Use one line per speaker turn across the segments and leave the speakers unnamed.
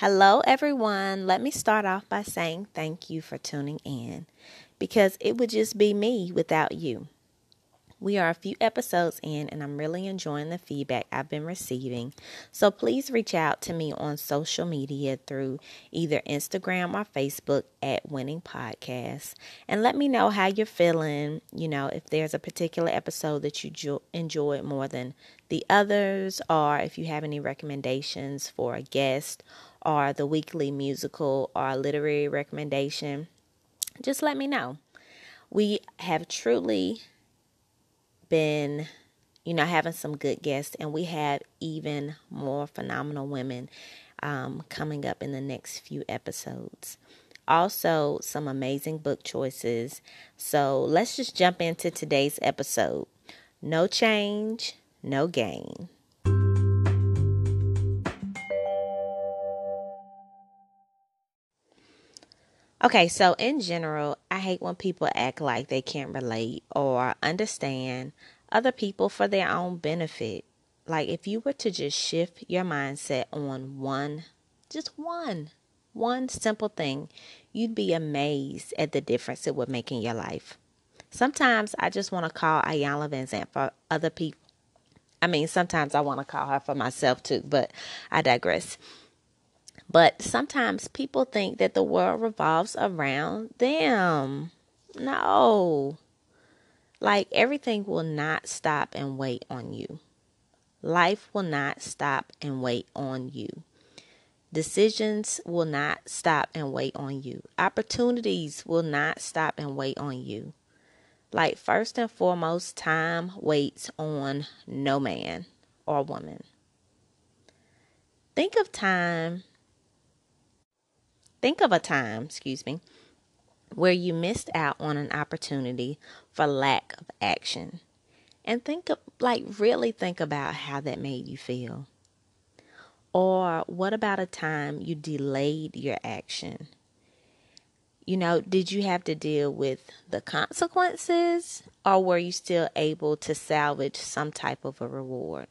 Hello, everyone. Let me start off by saying thank you for tuning in because it would just be me without you. We are a few episodes in, and I'm really enjoying the feedback I've been receiving. So please reach out to me on social media through either Instagram or Facebook at Winning Podcasts and let me know how you're feeling. You know, if there's a particular episode that you jo- enjoyed more than the others, or if you have any recommendations for a guest or the weekly musical or literary recommendation, just let me know. We have truly been, you know, having some good guests, and we have even more phenomenal women um, coming up in the next few episodes. Also, some amazing book choices. So let's just jump into today's episode. No change, no gain. Okay, so in general, I hate when people act like they can't relate or understand other people for their own benefit. Like if you were to just shift your mindset on one, just one, one simple thing, you'd be amazed at the difference it would make in your life. Sometimes I just want to call Iyanla Vanzant for other people. I mean, sometimes I want to call her for myself too, but I digress. But sometimes people think that the world revolves around them. No. Like everything will not stop and wait on you. Life will not stop and wait on you. Decisions will not stop and wait on you. Opportunities will not stop and wait on you. Like, first and foremost, time waits on no man or woman. Think of time Think of a time, excuse me, where you missed out on an opportunity for lack of action. And think of, like, really think about how that made you feel. Or what about a time you delayed your action? You know, did you have to deal with the consequences or were you still able to salvage some type of a reward?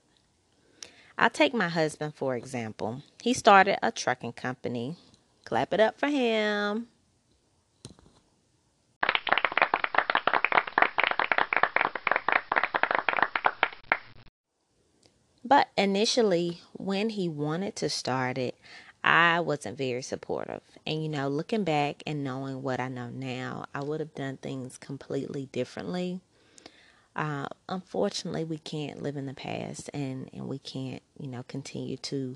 I'll take my husband for example. He started a trucking company Clap it up for him. But initially, when he wanted to start it, I wasn't very supportive. And, you know, looking back and knowing what I know now, I would have done things completely differently. Uh, unfortunately, we can't live in the past and, and we can't, you know, continue to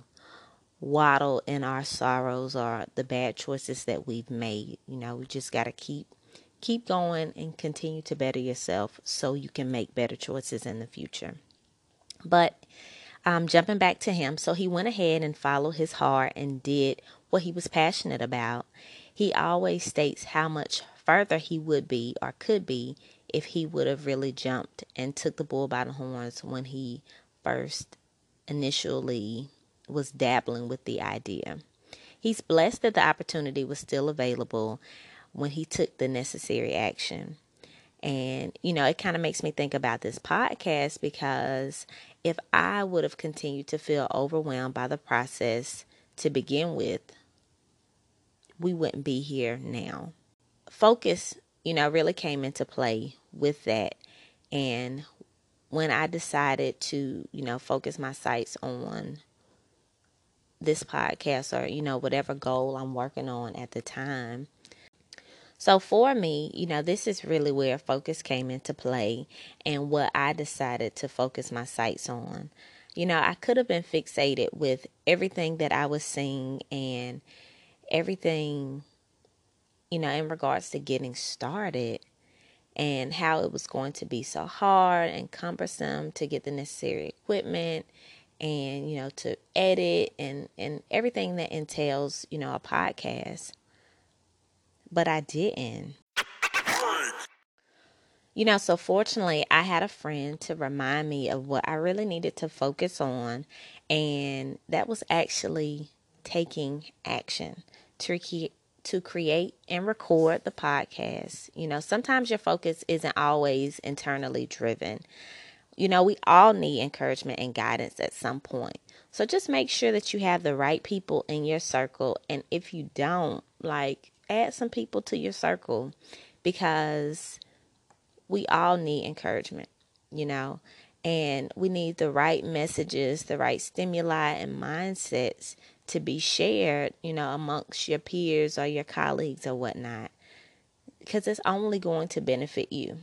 waddle in our sorrows or the bad choices that we've made. You know, we just got to keep keep going and continue to better yourself so you can make better choices in the future. But um, jumping back to him, so he went ahead and followed his heart and did what he was passionate about. He always states how much further he would be or could be if he would have really jumped and took the bull by the horns when he first initially was dabbling with the idea. He's blessed that the opportunity was still available when he took the necessary action. And, you know, it kind of makes me think about this podcast because if I would have continued to feel overwhelmed by the process to begin with, we wouldn't be here now. Focus, you know, really came into play with that. And when I decided to, you know, focus my sights on this podcast or, you know, whatever goal I'm working on at the time. So for me, you know, this is really where focus came into play and what I decided to focus my sights on. You know, I could have been fixated with everything that I was seeing and everything, you know, in regards to getting started and how it was going to be so hard and cumbersome to get the necessary equipment and you know to edit and and everything that entails you know a podcast. But i didn't. You know so fortunately i had a friend to remind me of what i really needed to focus on and that was actually taking action to to create and record the podcast. You know sometimes your focus isn't always internally driven You know, we all need encouragement and guidance at some point. So just make sure that you have the right people in your circle. And if you don't, like, add some people to your circle because we all need encouragement, you know, and we need the right messages, the right stimuli and mindsets to be shared, you know, amongst your peers or your colleagues or whatnot, because it's only going to benefit you.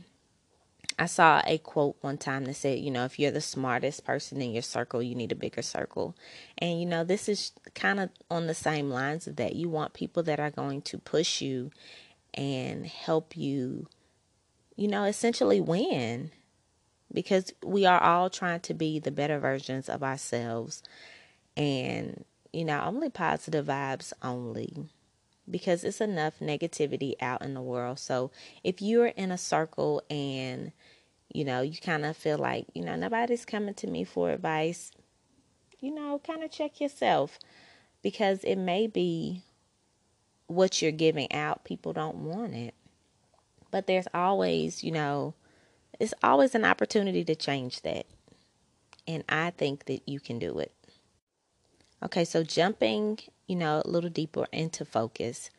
I saw a quote one time that said, you know, if you're the smartest person in your circle, you need a bigger circle. And, you know, this is kind of on the same lines of that. You want people that are going to push you and help you, you know, essentially win because we are all trying to be the better versions of ourselves. And, you know, only positive vibes only because it's enough negativity out in the world. So if you're in a circle and you know you kind of feel like you know nobody's coming to me for advice, you know, kind of check yourself because it may be what you're giving out. People don't want it, but there's always you know it's always an opportunity to change that, and I think that you can do it. Okay, so jumping, you know, a little deeper into focus.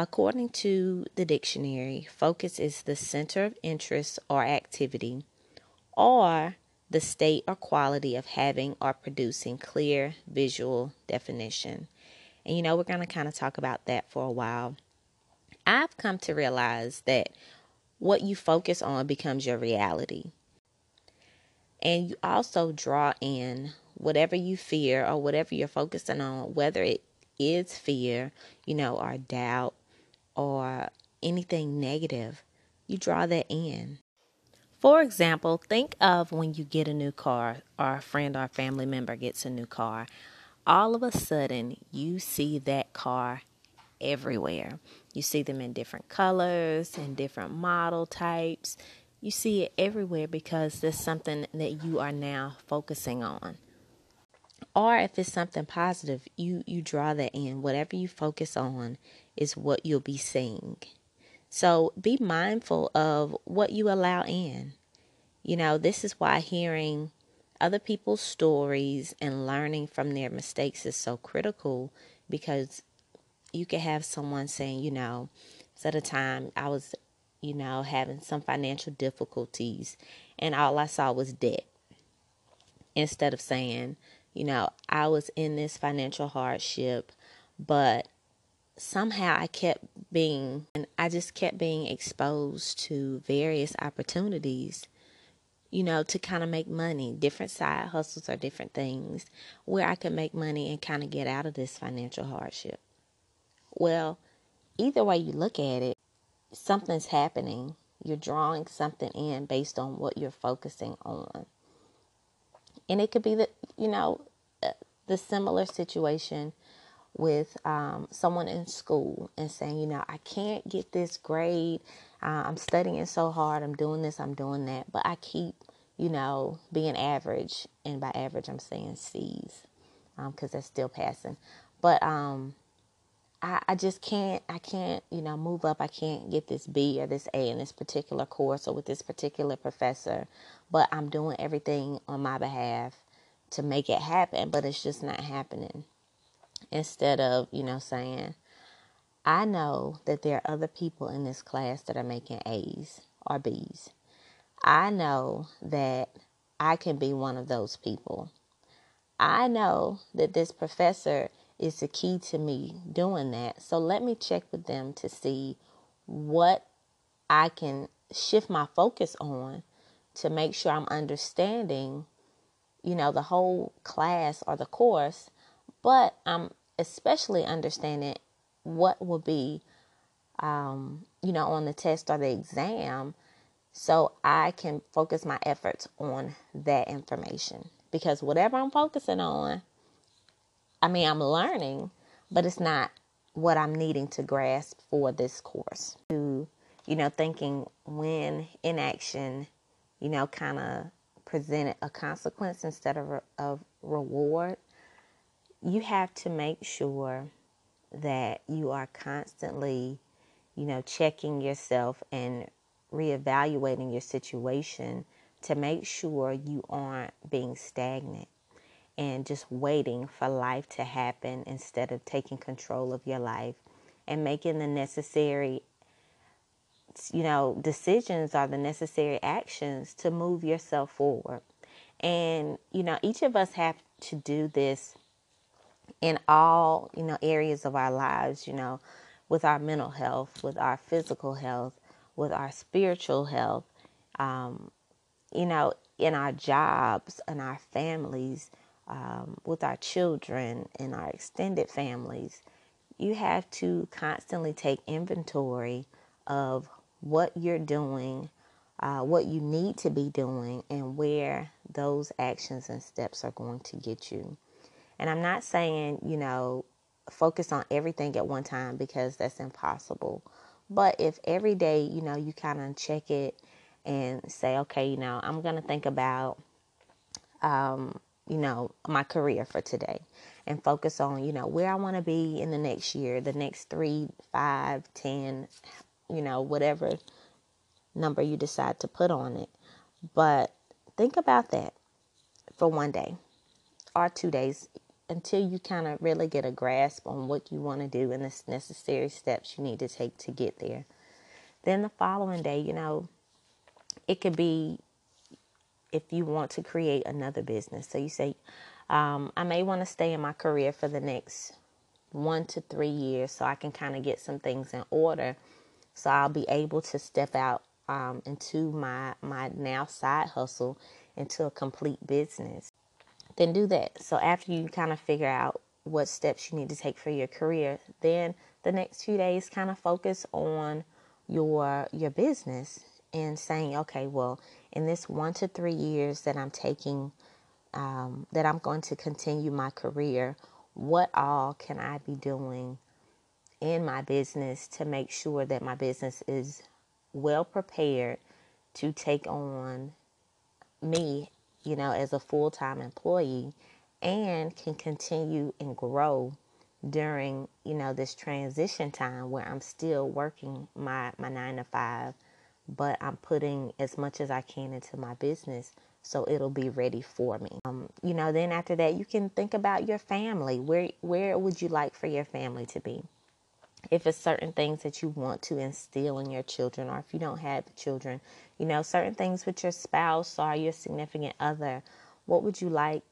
According to the dictionary, focus is the center of interest or activity, or the state or quality of having or producing clear visual definition. And you know, we're going to kind of talk about that for a while. I've come to realize that what you focus on becomes your reality. And you also draw in whatever you fear or whatever you're focusing on, whether it is fear, you know, or doubt or anything negative, you draw that in. For example, think of when you get a new car or a friend or family member gets a new car. All of a sudden, you see that car everywhere. You see them in different colors and different model types. You see it everywhere because there's something that you are now focusing on or if it's something positive you you draw that in whatever you focus on is what you'll be seeing. So be mindful of what you allow in. You know this is why hearing other people's stories and learning from their mistakes is so critical because you could have someone saying you know at a time i was you know having some financial difficulties and all i saw was debt. Instead of saying you know, I was in this financial hardship, but somehow I kept being, and I just kept being exposed to various opportunities, you know, to kind of make money, different side hustles or different things where I could make money and kind of get out of this financial hardship. Well, either way you look at it, something's happening. You're drawing something in based on what you're focusing on. And it could be the, you know, uh, the similar situation with um, someone in school and saying, you know, I can't get this grade. Uh, I'm studying so hard. I'm doing this. I'm doing that. But I keep, you know, being average. And by average, I'm saying C's because um, that's still passing. But um, I, I just can't, I can't, you know, move up. I can't get this B or this A in this particular course or with this particular professor. But I'm doing everything on my behalf to make it happen, but it's just not happening. Instead of, you know, saying, I know that there are other people in this class that are making A's or B's. I know that I can be one of those people. I know that this professor is the key to me doing that. So let me check with them to see what I can shift my focus on to make sure I'm understanding you know, the whole class or the course, but I'm especially understanding what will be, um, you know, on the test or the exam so I can focus my efforts on that information. Because whatever I'm focusing on, I mean, I'm learning, but it's not what I'm needing to grasp for this course. To, you know, thinking when inaction, you know, kind of presented a consequence instead of a, of reward, you have to make sure that you are constantly, you know, checking yourself and reevaluating your situation to make sure you aren't being stagnant and just waiting for life to happen instead of taking control of your life and making the necessary you know decisions are the necessary actions to move yourself forward. And you know each of us have to do this in all you know areas of our lives you know with our mental health with our physical health with our spiritual health um, you know in our jobs and our families um, with our children and our extended families you have to constantly take inventory of what you're doing uh, what you need to be doing and where those actions and steps are going to get you and I'm not saying, you know, focus on everything at one time because that's impossible. But if every day, you know, you kind of check it and say, okay, you know, I'm going to think about, um, you know, my career for today and focus on, you know, where I want to be in the next year, the next three, five, ten, you know, whatever number you decide to put on it. But think about that for one day or two days until you kind of really get a grasp on what you want to do and the necessary steps you need to take to get there. Then the following day, you know, it could be if you want to create another business. So you say, um, I may want to stay in my career for the next one to three years so I can kind of get some things in order. So I'll be able to step out um, into my, my now side hustle into a complete business then do that. So after you kind of figure out what steps you need to take for your career, then the next few days kind of focus on your your business and saying, okay, well, in this one to three years that I'm taking, um, that I'm going to continue my career, what all can I be doing in my business to make sure that my business is well prepared to take on me you know, as a full time employee and can continue and grow during, you know, this transition time where I'm still working my, my nine to five, but I'm putting as much as I can into my business so it'll be ready for me. Um, you know, then after that you can think about your family. Where where would you like for your family to be? If it's certain things that you want to instill in your children, or if you don't have children, you know, certain things with your spouse or your significant other, what would you like,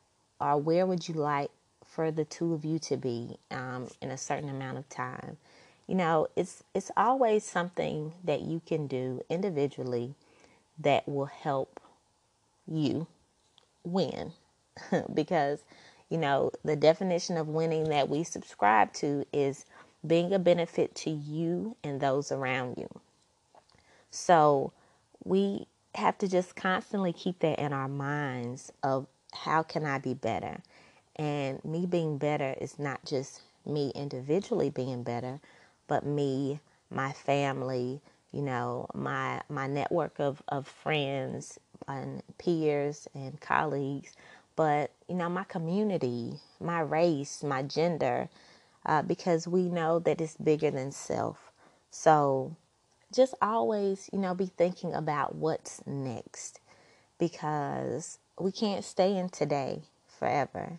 or where would you like for the two of you to be um, in a certain amount of time? You know, it's it's always something that you can do individually that will help you win, because you know the definition of winning that we subscribe to is being a benefit to you and those around you. So we have to just constantly keep that in our minds of how can I be better? And me being better is not just me individually being better, but me, my family, you know, my my network of, of friends and peers and colleagues, but you know, my community, my race, my gender, uh, because we know that it's bigger than self. So just always, you know, be thinking about what's next because we can't stay in today forever.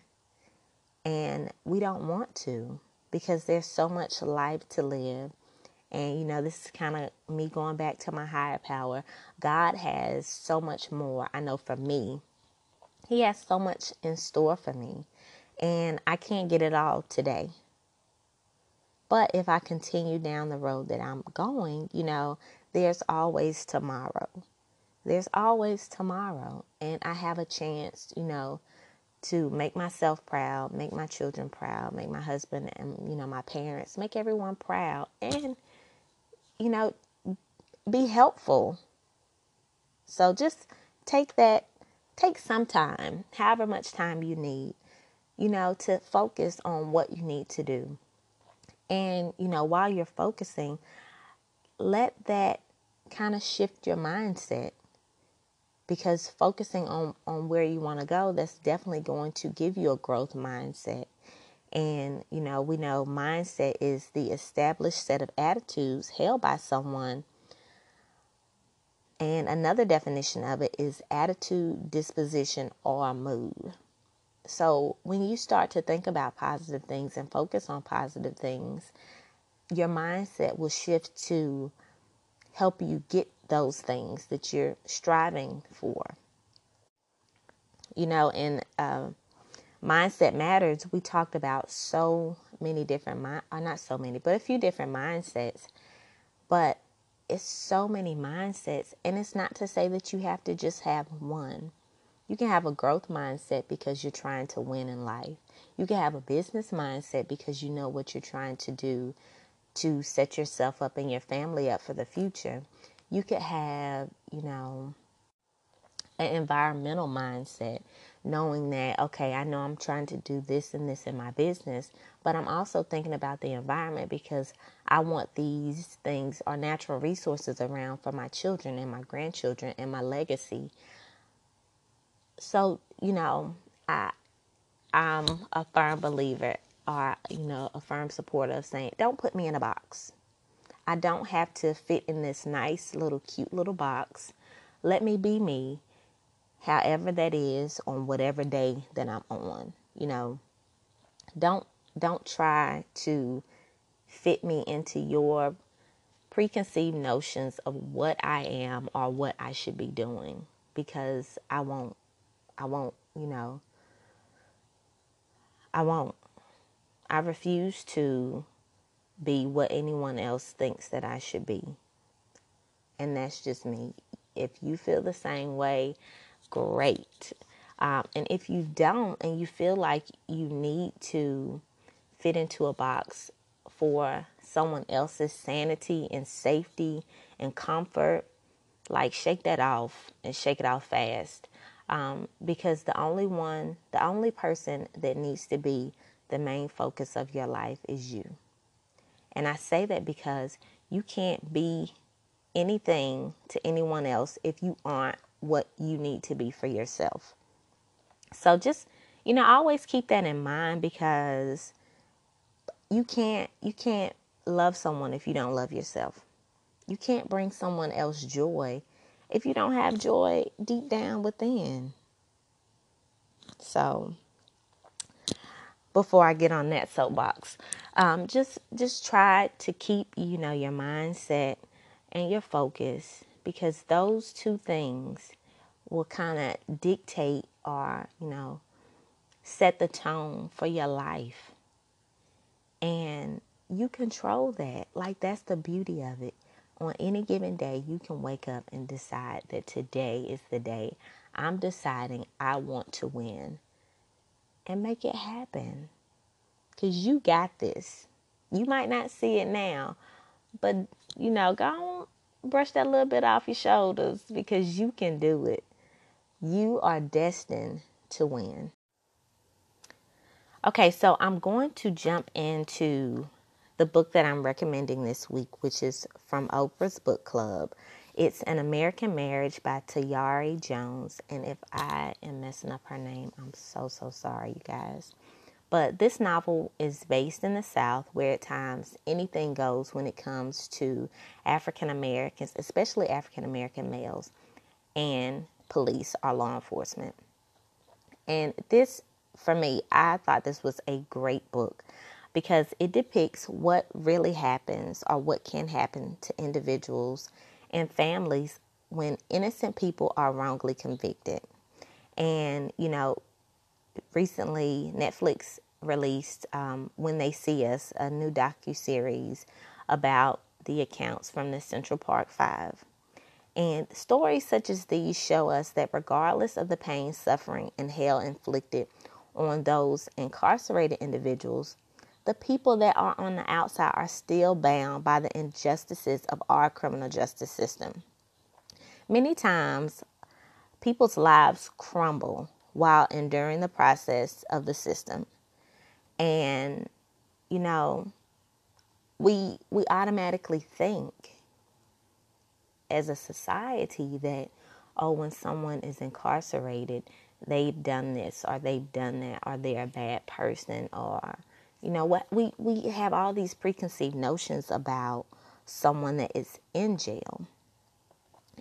And we don't want to because there's so much life to live. And, you know, this is kind of me going back to my higher power. God has so much more. I know for me, He has so much in store for me. And I can't get it all today. But if I continue down the road that I'm going, you know, there's always tomorrow. There's always tomorrow. And I have a chance, you know, to make myself proud, make my children proud, make my husband and, you know, my parents, make everyone proud. And, you know, be helpful. So just take that, take some time, however much time you need, you know, to focus on what you need to do. And, you know, while you're focusing, let that kind of shift your mindset because focusing on, on where you want to go, that's definitely going to give you a growth mindset. And, you know, we know mindset is the established set of attitudes held by someone And another definition of it is attitude, disposition, or mood. So when you start to think about positive things and focus on positive things, your mindset will shift to help you get those things that you're striving for. You know, in uh, Mindset Matters, we talked about so many different, mind, or uh, not so many, but a few different mindsets. But it's so many mindsets, and it's not to say that you have to just have one. You can have a growth mindset because you're trying to win in life. You can have a business mindset because you know what you're trying to do to set yourself up and your family up for the future. You could have, you know, an environmental mindset, knowing that, okay, I know I'm trying to do this and this in my business, but I'm also thinking about the environment because I want these things or natural resources around for my children and my grandchildren and my legacy. So, you know, I I'm a firm believer or you know, a firm supporter of saying, don't put me in a box. I don't have to fit in this nice little cute little box. Let me be me, however that is on whatever day that I'm on. You know, don't don't try to fit me into your preconceived notions of what I am or what I should be doing because I won't I won't, you know, I won't. I refuse to be what anyone else thinks that I should be. And that's just me. If you feel the same way, great. Um, and if you don't, and you feel like you need to fit into a box for someone else's sanity and safety and comfort, like shake that off and shake it off fast. Um, because the only one, the only person that needs to be the main focus of your life is you. And I say that because you can't be anything to anyone else if you aren't what you need to be for yourself. So just, you know, always keep that in mind because you can't you can't love someone if you don't love yourself. You can't bring someone else joy if you don't have joy deep down within. So, before I get on that soapbox. Um, just just try to keep you know your mindset and your focus because those two things will kind of dictate or you know set the tone for your life and you control that like that's the beauty of it on any given day you can wake up and decide that today is the day i'm deciding i want to win and make it happen. Because you got this. You might not see it now, but you know, go on, brush that little bit off your shoulders because you can do it. You are destined to win. Okay, so I'm going to jump into the book that I'm recommending this week, which is from Oprah's Book Club. It's An American Marriage by Tayari Jones. And if I am messing up her name, I'm so, so sorry, you guys. But this novel is based in the South, where at times anything goes when it comes to African Americans, especially African American males, and police or law enforcement. And this, for me, I thought this was a great book because it depicts what really happens or what can happen to individuals and families when innocent people are wrongly convicted. And, you know, recently Netflix released um, When They See Us, a new docu-series about the accounts from the Central Park Five. And stories such as these show us that regardless of the pain, suffering, and hell inflicted on those incarcerated individuals, the people that are on the outside are still bound by the injustices of our criminal justice system. Many times, people's lives crumble while enduring the process of the system. And, you know, we we automatically think as a society that oh when someone is incarcerated they've done this or they've done that or they're a bad person or you know what we we have all these preconceived notions about someone that is in jail.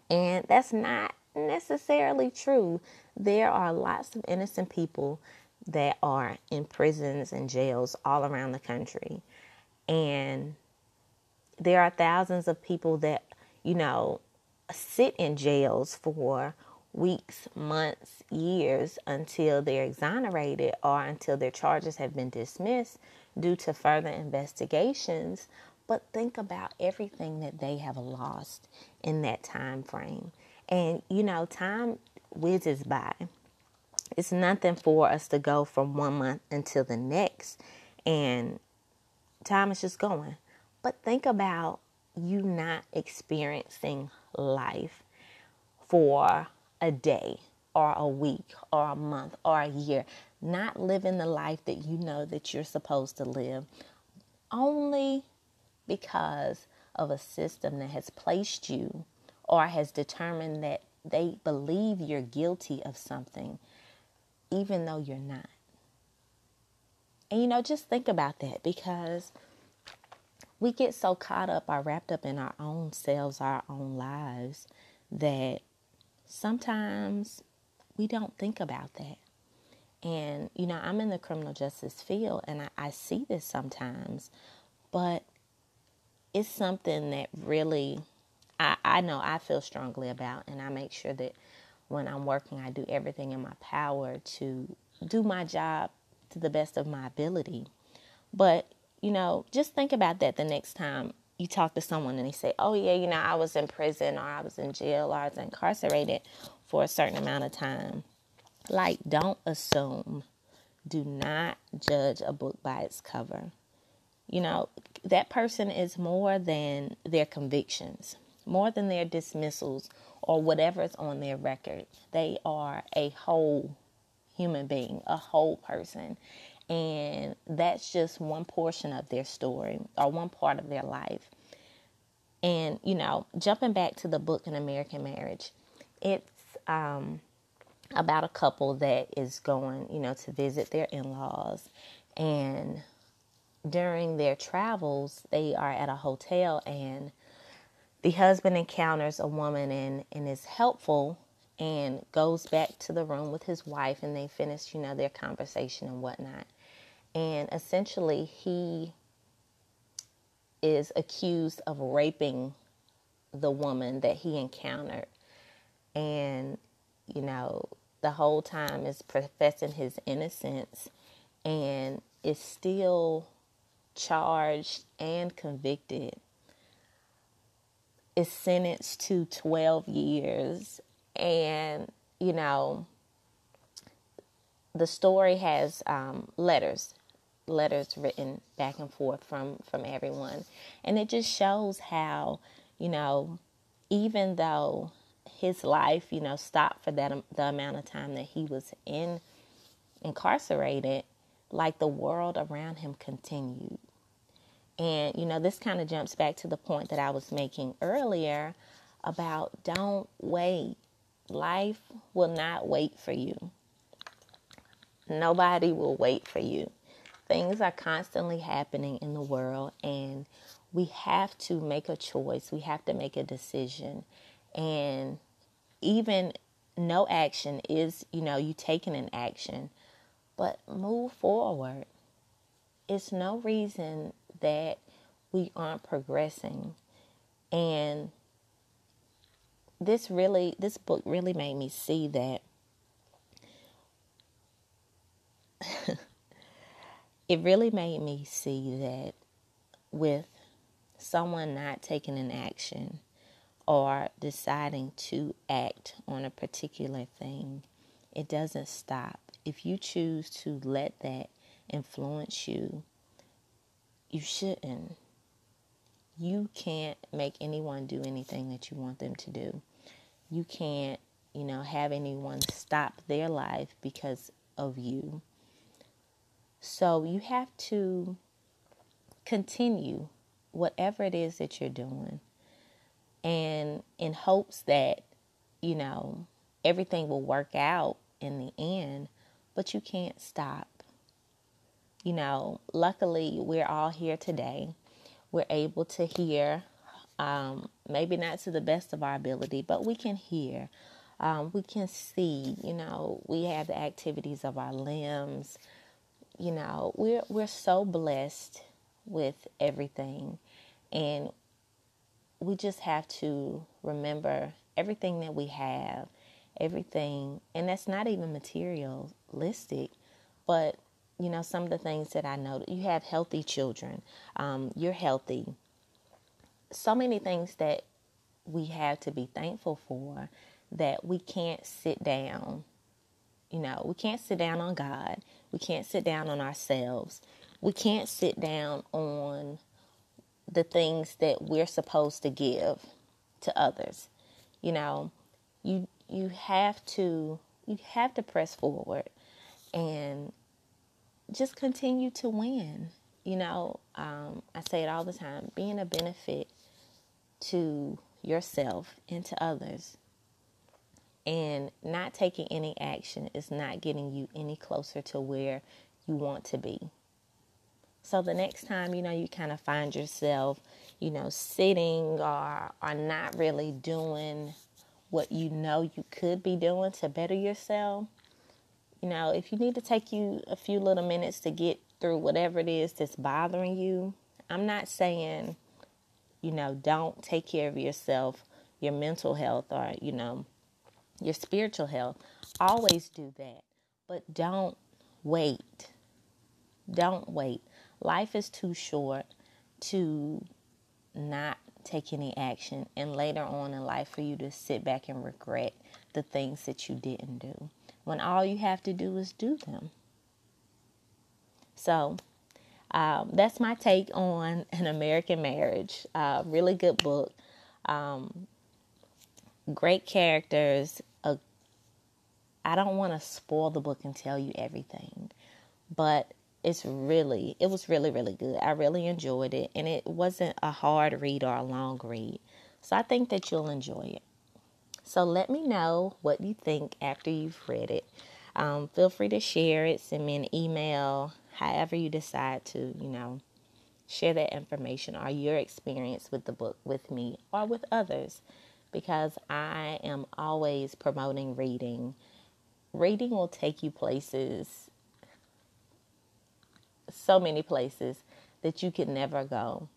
And that's not necessarily true. There are lots of innocent people that are in prisons and jails all around the country. And there are thousands of people that, you know, sit in jails for weeks, months, years until they're exonerated or until their charges have been dismissed due to further investigations. But think about everything that they have lost in that time frame. And you know, time whizzes by. It's nothing for us to go from one month until the next, and time is just going. But think about you not experiencing life for a day or a week or a month or a year, not living the life that you know that you're supposed to live, only because of a system that has placed you or has determined that they believe you're guilty of something, even though you're not. And you know, just think about that because we get so caught up or wrapped up in our own selves, our own lives, that sometimes we don't think about that. And, you know, I'm in the criminal justice field and I, I see this sometimes, but it's something that really I, I know I feel strongly about, and I make sure that when I'm working, I do everything in my power to do my job to the best of my ability. But, you know, just think about that the next time you talk to someone and they say, oh, yeah, you know, I was in prison or I was in jail or I was incarcerated for a certain amount of time. Like, don't assume. Do not judge a book by its cover. You know, that person is more than their convictions more than their dismissals or whatever is on their record. They are a whole human being, a whole person. And that's just one portion of their story or one part of their life. And, you know, jumping back to the book An American Marriage, it's um, about a couple that is going, you know, to visit their in laws. And during their travels, they are at a hotel and the husband encounters a woman and, and is helpful and goes back to the room with his wife and they finish, you know, their conversation and whatnot. And essentially, he is accused of raping the woman that he encountered. And, you know, the whole time is professing his innocence and is still charged and convicted is sentenced to 12 years. And, you know, the story has um, letters, letters written back and forth from, from everyone. And it just shows how, you know, even though his life, you know, stopped for that the amount of time that he was in incarcerated, like the world around him continued. And, you know, this kind of jumps back to the point that I was making earlier about don't wait. Life will not wait for you. Nobody will wait for you. Things are constantly happening in the world, and we have to make a choice. We have to make a decision. And even no action is, you know, you taking an action, but move forward. It's no reason that we aren't progressing. And this really, this book really made me see that it really made me see that with someone not taking an action or deciding to act on a particular thing, it doesn't stop. If you choose to let that influence you you shouldn't. You can't make anyone do anything that you want them to do. You can't, you know, have anyone stop their life because of you. So you have to continue whatever it is that you're doing and in hopes that, you know, everything will work out in the end, but you can't stop you know, luckily we're all here today. We're able to hear Um, maybe not to the best of our ability, but we can hear. Um, we can see, you know, we have the activities of our limbs. You know, we're we're so blessed with everything. And we just have to remember everything that we have, everything, and that's not even materialistic, but you know, some of the things that I know you have healthy children, um, you're healthy. So many things that we have to be thankful for that we can't sit down. You know, we can't sit down on God. We can't sit down on ourselves. We can't sit down on the things that we're supposed to give to others. You know, you you have to you have to press forward and just continue to win. You know, um, I say it all the time being a benefit to yourself and to others and not taking any action is not getting you any closer to where you want to be. So the next time, you know, you kind of find yourself, you know, sitting or or not really doing what you know you could be doing to better yourself, you know, if you need to take you a few little minutes to get through whatever it is that's bothering you, I'm not saying, you know, don't take care of yourself, your mental health, or, you know, your spiritual health. Always do that. But don't wait. Don't wait. Life is too short to not take any action and later on in life for you to sit back and regret the things that you didn't do when all you have to do is do them. So, um, that's my take on an American marriage. Uh, really good book. Um, great characters. I don't want to spoil the book and tell you everything, but it's really, it was really, really good. I really enjoyed it, and it wasn't a hard read or a long read. So I think that you'll enjoy it. So let me know what you think after you've read it. Um, feel free to share it, send me an email, however you decide to, you know, share that information or your experience with the book with me or with others because I am always promoting reading. Reading will take you places, so many places that you could never go.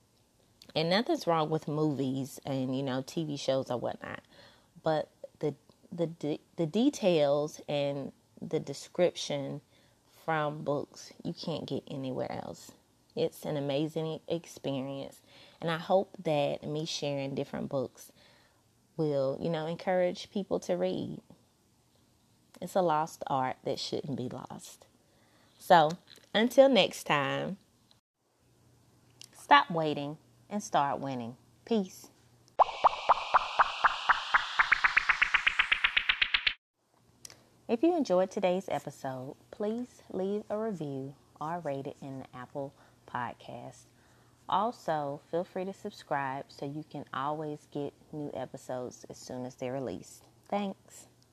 And nothing's wrong with movies and, you know, TV shows or whatnot but the the de- the details and the description from books you can't get anywhere else. It's an amazing experience, and I hope that me sharing different books will, you know, encourage people to read. It's a lost art that shouldn't be lost. So, until next time, stop waiting and start winning. Peace. If you enjoyed today's episode, please leave a review or rate it in the Apple Podcast. Also, feel free to subscribe so you can always get new episodes as soon as they're released. Thanks.